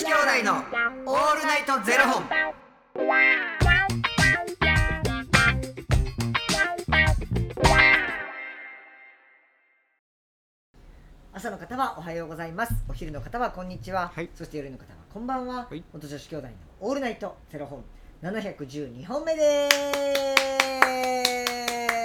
子兄弟のオールナイトゼロ本。朝の方はおはようございます。お昼の方はこんにちは、はい。そして夜の方はこんばんは、はい。元女子兄弟のオールナイトゼロ本。712本目で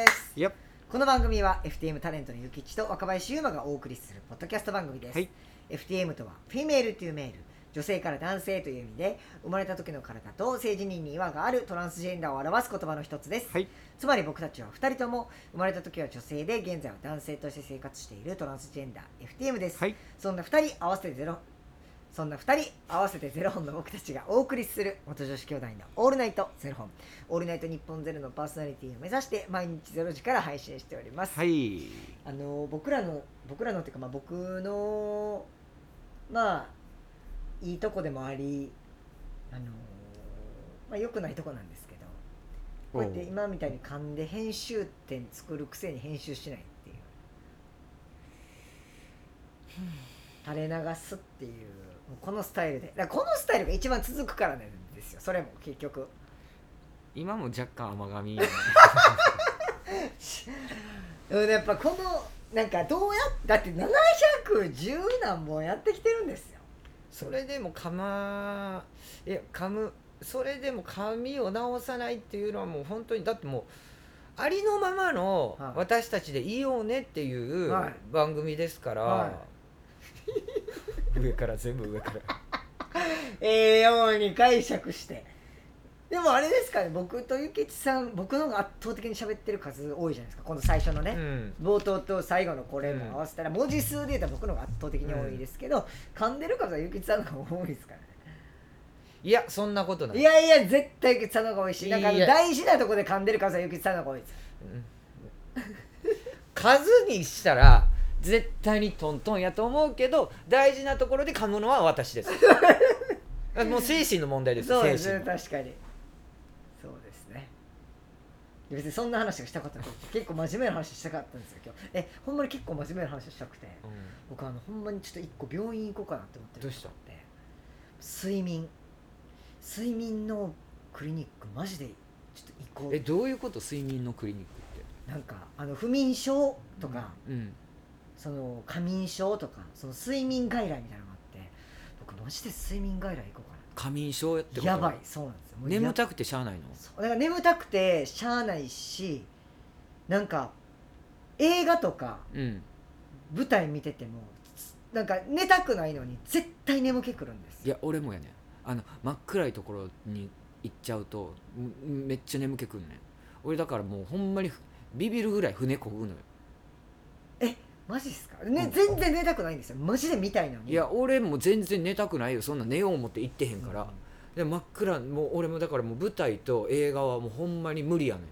す。いやこの番組は FTM タレントのゆきちと若林優馬がお送りするポッドキャスト番組です、はい。FTM とはフィメールというメール女性から男性という意味で生まれた時の体と性自認に違和があるトランスジェンダーを表す言葉の一つです、はい。つまり僕たちは2人とも生まれた時は女性で現在は男性として生活しているトランスジェンダー FTM です、はい。そんな2人合わせてゼロそんな2人合わせてゼロ本の僕たちがお送りする元女子兄弟のオールナイトゼロ本。オールナイト日本ゼロのパーソナリティを目指して毎日ゼロ時から配信しております、はい。あの僕らの僕らのっていうかまあ僕のまあいいとこでもありあのまあ良くないとこなんですけどこうやって今みたいに噛んで編集点作るくせに編集しないっていう。垂れ流すっていうもうこのスタイルで。だこのスタイルが一番続くからなんですよ。それも結局。今も若干甘噛み。やっぱこのなんかどうやだって710何本やってきてるんですよそれでも噛まいや噛むそれでも髪を直さないっていうのはもう本当にだってもうありのままのはい。私たちでいようねっていうはい。番組ですから、は 上から全部上から。ええように解釈してでもあれですかね僕とゆきちさん僕の方が圧倒的に喋ってる数多いじゃないですかこの最初のね、うん。冒頭と最後のこれも合わせたら文字数で言ったら僕の方が圧倒的に多いですけど、噛んでる数はゆきちさんの方が多いですからね。いやそんなことない。いやいや絶対ゆきちさんの方が多いしなんか大事なところで噛んでる数はゆきちさんの方が多いです。数にしたら絶対にトントンやと思うけど大事なところで噛むのは私です。もう精神の問題ですそうですね精神。の確かに別にそんな話がしたかったんです結構真面目な話したかったんですよ今日。えほんまに結構真面目な話したくてうん。僕あのほんまにちょっと一個病院行こうかなって思ってるどうした？って睡眠。睡眠のクリニックマジでちょっと行こえうどういうこと？睡眠のクリニックって。なんかあの不眠症とか、うん。その過眠症とかその睡眠外来みたいなのがあって僕マジで睡眠外来行こうか過眠症ってこと？なやばいそうなんですよ。もうや眠たくてしゃあないの？そうだから眠たくてしゃあないしなんか映画とかうん。舞台見ててもなんか寝たくないのに絶対眠気くるんです。いや俺もやねあの真っ暗いところに行っちゃうとんめっちゃ眠気くんねん。俺だからもうほんまにビビるぐらい船こぐのよマジっすか、ねうん。全然寝たくないんですよ。マジで見たいのに。いや俺も全然寝たくないよ。そんな寝よう思って行ってへんから、うん。で真っ暗もう俺もだからもう舞台と映画はもうほんまに無理やねん。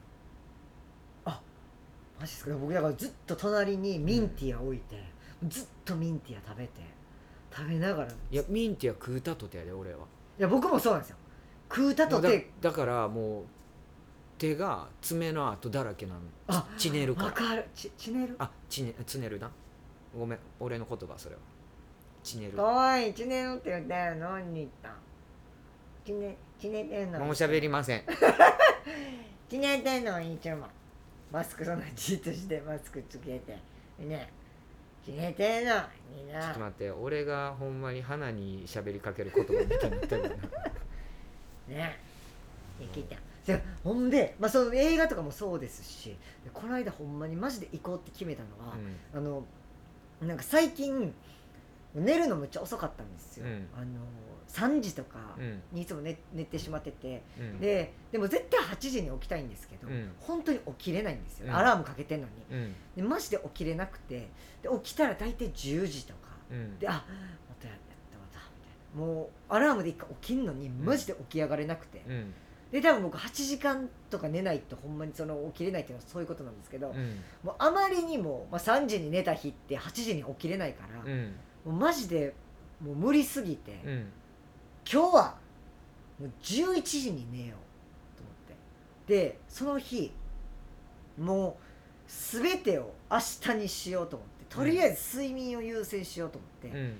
マジっすか？僕だからずっと隣にミンティア置いて、ずっとミンティア食べて食べながら。いいやミンティア食うたとてやで俺は。や僕もそうなんですよ。食うたとて。だからもう手が爪の跡だらけなのあちねるから。わかる。ちちねる？あちねつねるな。ごめん俺の言葉それは。ちねる。かわいいちねるって言ったよ。何言った？んちねちねてんの？もう喋りません。ちねてんのいつもマスクそんなじっとしてマスクつけて。ね。ちねてんのみんちょっなと待って俺がほんまに花に喋りかける言葉みたいになったよな。ね。できたでほんで、まあ、その映画とかもそうですしでこの間ほんまにマジで行こうって決めたのは、あのなんか最近寝るのめっちゃ遅かったんですよ、うん。あの3時とかうん。にいつも寝寝てしまってて、うん。ででも絶対8時に起きたいんですけど、うん。本当に起きれないんですよ、うん。アラームかけてんのに。うん。でマジで起きれなくてで起きたら大体10時とか。うん。であまたやったまたみたいな。もうアラームで一回起きんのにマジで起き上がれなくて、うんで多分僕8時間とか寝ないとほんまにその起きれないっていうのはそういうことなんですけど、うん。もうあまりにも、まあ、3時に寝た日って8時に起きれないから、うん。もうマジでもう無理すぎて、うん。今日はもう11時に寝ようと思って。でその日もう全てを明日にしようと思ってとりあえず睡眠を優先しようと思って、うん。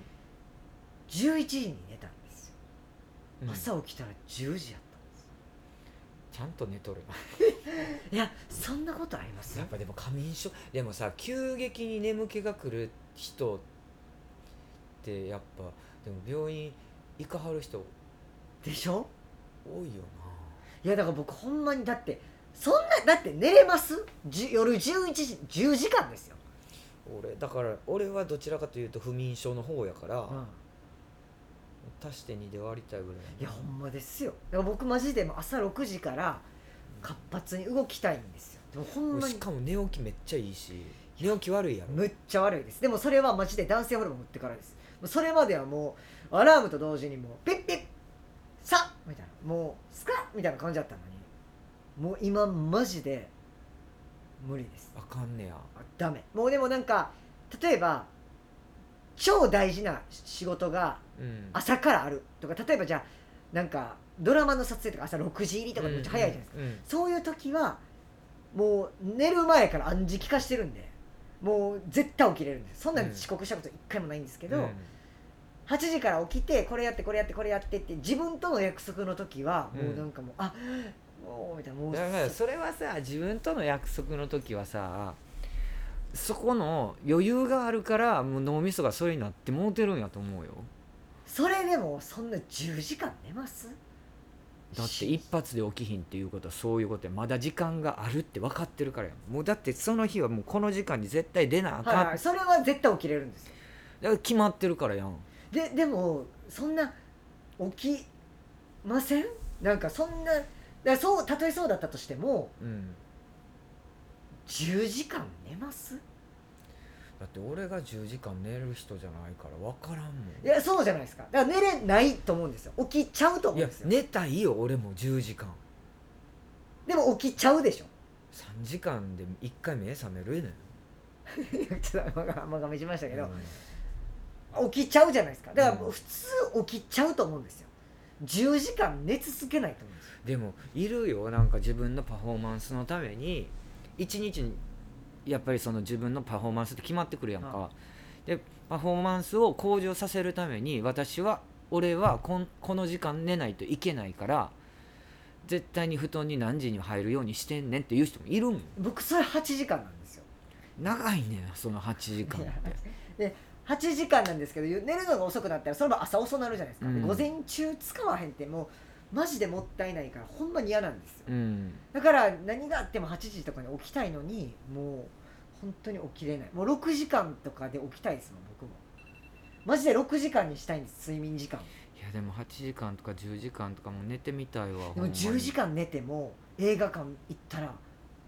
11時に寝たんですよ。うん。朝起きたら10時やったちゃんと寝とるいやそんなことあります？やっぱでも仮眠症でもさ急激に眠気が来る人ってやっぱでも病院行かはる人でしょ？多いよいやだから僕ほんまにだってそんなだって寝れます？じ夜11時10時間ですよ、な俺だから俺はどちらかというと不眠症の方やから、うん足して2で割りたいぐらいいやほんまですよ。だから僕マジでもう朝6時から活発に動きたいんですよ。でもほんまに。しかも寝起きめっちゃいいし寝起き悪いやろ。むっちゃ悪いです。でもそれはマジで男性ホルモン打ってからです。それまではもうアラームと同時にもうピッピッさっみたいな。もうスカッみたいな感じだったのに。もう今マジで無理です。あかんねや。あダメ。もうでもなんか例えば超大事な仕事がうん。朝からある。とか例えばじゃあなんかドラマの撮影とか朝6時入りとかめっちゃ早いじゃないですか、うん。うん。そういう時はもう寝る前から暗示聞かしてるんでもう絶対起きれるんです。そんなん遅刻したこと一回もないんですけど、うん。8時から起きてこれやってこれやってこれやってって自分との約束の時はもうなんかもう、あもうみたいなもうだからそれはさ自分との約束の時はさそこの余裕があるからもう脳みそがそれになってもうてるんやと思うよ。それでもそんな10時間寝ます？だって一発で起きひんっていうことはそういうことやまだ時間があるって分かってるからやもうだってその日はもうこの時間に絶対出なあかん、はいはい、それは絶対起きれるんですよ。だから決まってるからやん。ででもそんな起きません？なんかそんなだそうたとえそうだったとしてもうん10時間寝ます？だって俺が10時間寝る人じゃないから分からんもん。いやそうじゃないですか。だから寝れないと思うんですよ。起きちゃうと思いやうんですよ。寝たいよ俺も10時間でも起きちゃうでしょ。3時間で1回目覚めるねん。ちょっとまがまがめしましたけどうん、起きちゃうじゃないですか。だからうん。普通起きちゃうと思うんですよ。10時間寝続けないと思うんですよ。でもいるよ。なんか自分のパフォーマンスのために1日にやっぱりその自分のパフォーマンスって決まってくるやんか、はでパフォーマンスを向上させるために私は俺はこんこの時間寝ないといけないから絶対に布団に何時に入るようにしてんねんっていう人もいるもん僕それ8時間なんですよ。長いねんその8時間って。で8時間なんですけど寝るのが遅くなったらその分朝遅なるじゃないですか、でうん。午前中使わへんってもうマジでもったいないからほんまに嫌なんですよ。うん。だから何があっても8時とかに起きたいのにもう本当に起きれない。もう6時間とかで起きたいですもん僕も。マジで6時間にしたいんです睡眠時間。いやでも8時間とか10時間とかも寝てみたいわでもほんまに。10時間寝ても映画館行ったら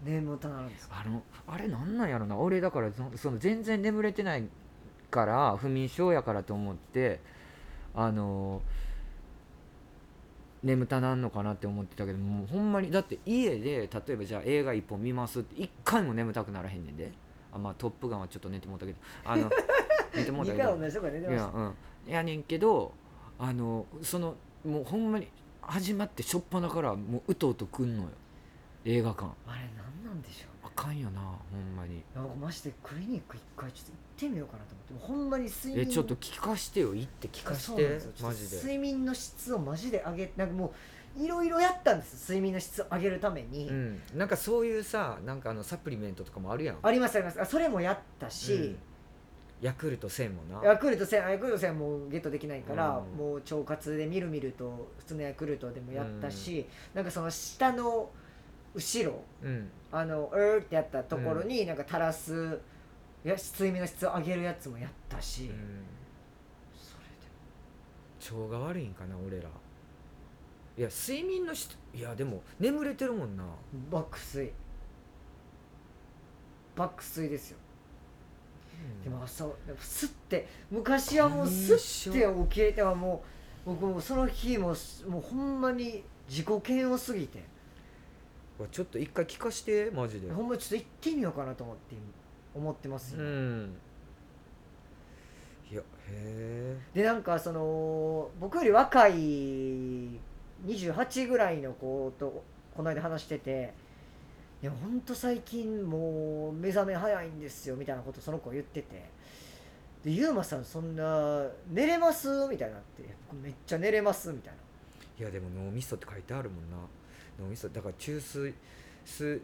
眠たなるんですよ。あのあれなんなんやろな。俺だからそその全然眠れてないから不眠症やからと思ってあの眠たなんのかなって思ってたけどもうほんまにだって家で例えばじゃあ映画一本見ますって一回も眠たくならへんねんで。あまあ「トップガン」はちょっと寝てもうたけど。あの 寝てもうた2けど。いやうんやねんけどあのそのもうほんまに始まって初っ端からもううとうとくんのよ。映画館。あれ何なんでしょう？あかんよなほんまに。なんかマジでクリニック一回ちょっと行ってみようかなと思ってほんまに睡眠えちょっと聞かしてよ行って聞かしそうなんてマジで。睡眠の質をマジで上げなんかもういろいろやったんです睡眠の質を上げるために、うん。なんかそういうさなんかあのサプリメントとかもあるやん。ありますあります。あそれもやったし、うん。ヤクルト1000もな。ヤクルト1000ヤクルト1000もゲットできないから、うん。もう腸活でみるみると普通のヤクルトでもやったし、なんかその下の後ろうん。あのうーってやったところになんか垂らすいや睡眠の質を上げるやつもやったし、うん。それで腸が悪いんかな俺ら。いや睡眠の質いやでも眠れてるもんな。爆睡。爆睡ですよ。でも朝すって昔はもうすって起きれてはもう僕もうその日ももうほんまに自己嫌悪すぎてちょっと一回聞かしてマジで。ほんまちょっと行ってみようかなと思って思ってますよ、うん。いやへえでなんかその僕より若い28ぐらいの子とこの間話してて「いやほんと最近もう目覚め早いんですよ」みたいなことその子言ってて「でゆうまさんそんな寝れます?」みたいになって「僕めっちゃ寝れます」みたいな。いやでも脳みそって書いてあるもんな脳みそだから中枢数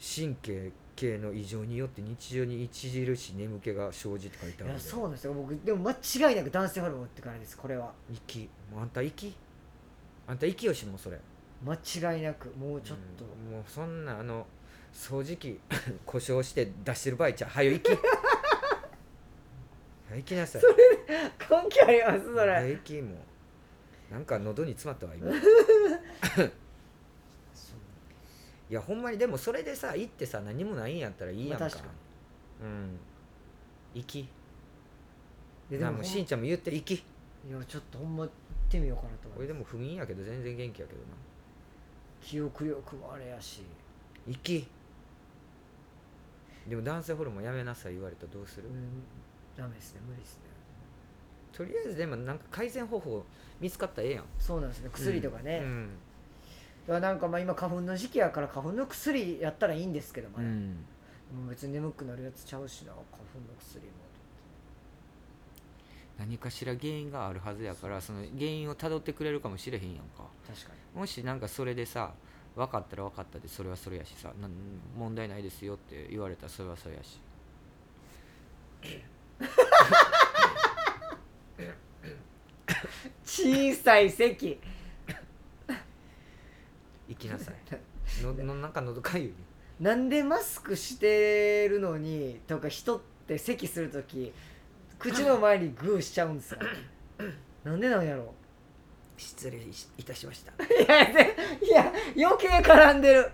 神経系の異常によって日常に著しい眠気が生じって書いてあるいやそうなんですよ。僕でも間違いなく男性ホルモンってからですこれは。息？あんた息？あんた息よしもうそれ。間違いなくもうちょっと、うんもうそんなあの掃除機 故障して出してる場合ちゃうはよ息はよ行きなさい根拠ありますそれ、はよ息も。うなんか喉に詰まったわ今 いやほんまにでもそれでさ行ってさ何もないんやったらいいやんか,、まあ確かうん。息ででももうしんちゃんも言って息いやちょっとほんま行ってみようかなと思います。俺でも不眠やけど全然元気やけどな。記憶力もあれやし。息でも男性ホルモンやめなさい言われたらどうする、うんダメですね無理ですね。とりあえずでもなんか改善方法見つかったらええやん。そうなんですね薬とかね、うんいやなんかまあ今花粉の時期やから花粉の薬やったらいいんですけどもね、うん。もう別に眠くなるやつちゃうしな花粉の薬も。何かしら原因があるはずやからその原因をたどってくれるかもしれへんやんか。確かに。もしなんかそれでさ分かったら分かったでそれはそれやしさ問題ないですよって言われたらそれはそれやし。小さい咳行きなさい。ののなんか喉かゆいなんでマスクしてるのにとか人って咳するとき口の前にグーしちゃうんですよ。なんでなんやろ。失礼しいたしました。いやでいや余計絡んでる。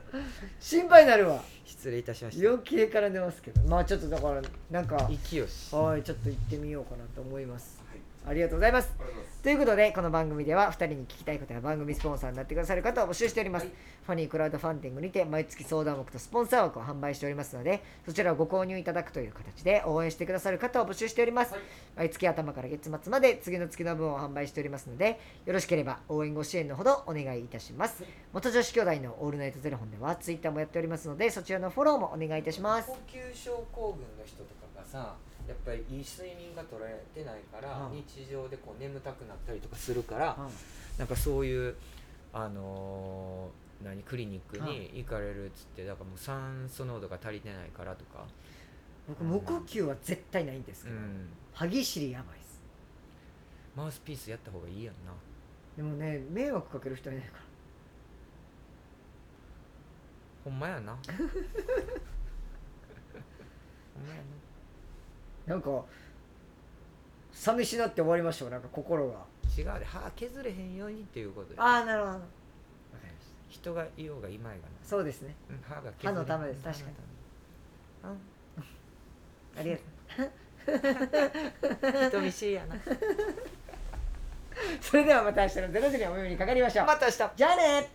心配になるわ。失礼いたしました。余計絡んでますけど。まあちょっとだからなんか息よし。はいちょっと行ってみようかなと思います、ありがとうございます。ということでこの番組では2人に聞きたいことや番組スポンサーになってくださる方を募集しております、ファニークラウドファンディングにて毎月相談枠とスポンサー枠を販売しておりますのでそちらをご購入いただくという形で応援してくださる方を募集しております、毎月頭から月末まで次の月の分を販売しておりますのでよろしければ応援ご支援のほどお願いいたします。元女子兄弟のオールナイトゼロ本ではツイッターもやっておりますのでそちらのフォローもお願いいたします。呼吸症候群の人とかがさやっぱりいい睡眠が取れてないから、うん。日常でこう眠たくなったりとかするから、うん。なんかそういうあのー何クリニックに行かれるっつってだからもう酸素濃度が足りてないからとか、僕無呼吸は絶対ないんですけど、うん、歯ぎしりやばいです。マウスピースやった方がいいやんな。でもね迷惑かける人いないから。ほんまやな。ほんまやなんか寂しなって終わりましたよなんか心が。な違うで歯削れへんようにっていうことでああなるほど。人がいようがいまいがな。そうですね。うん歯が歯のためです。確かに。ありがとう。に 人見知りやな。それではまた明日の0時にお耳にかかりましょう。また明日。じゃあね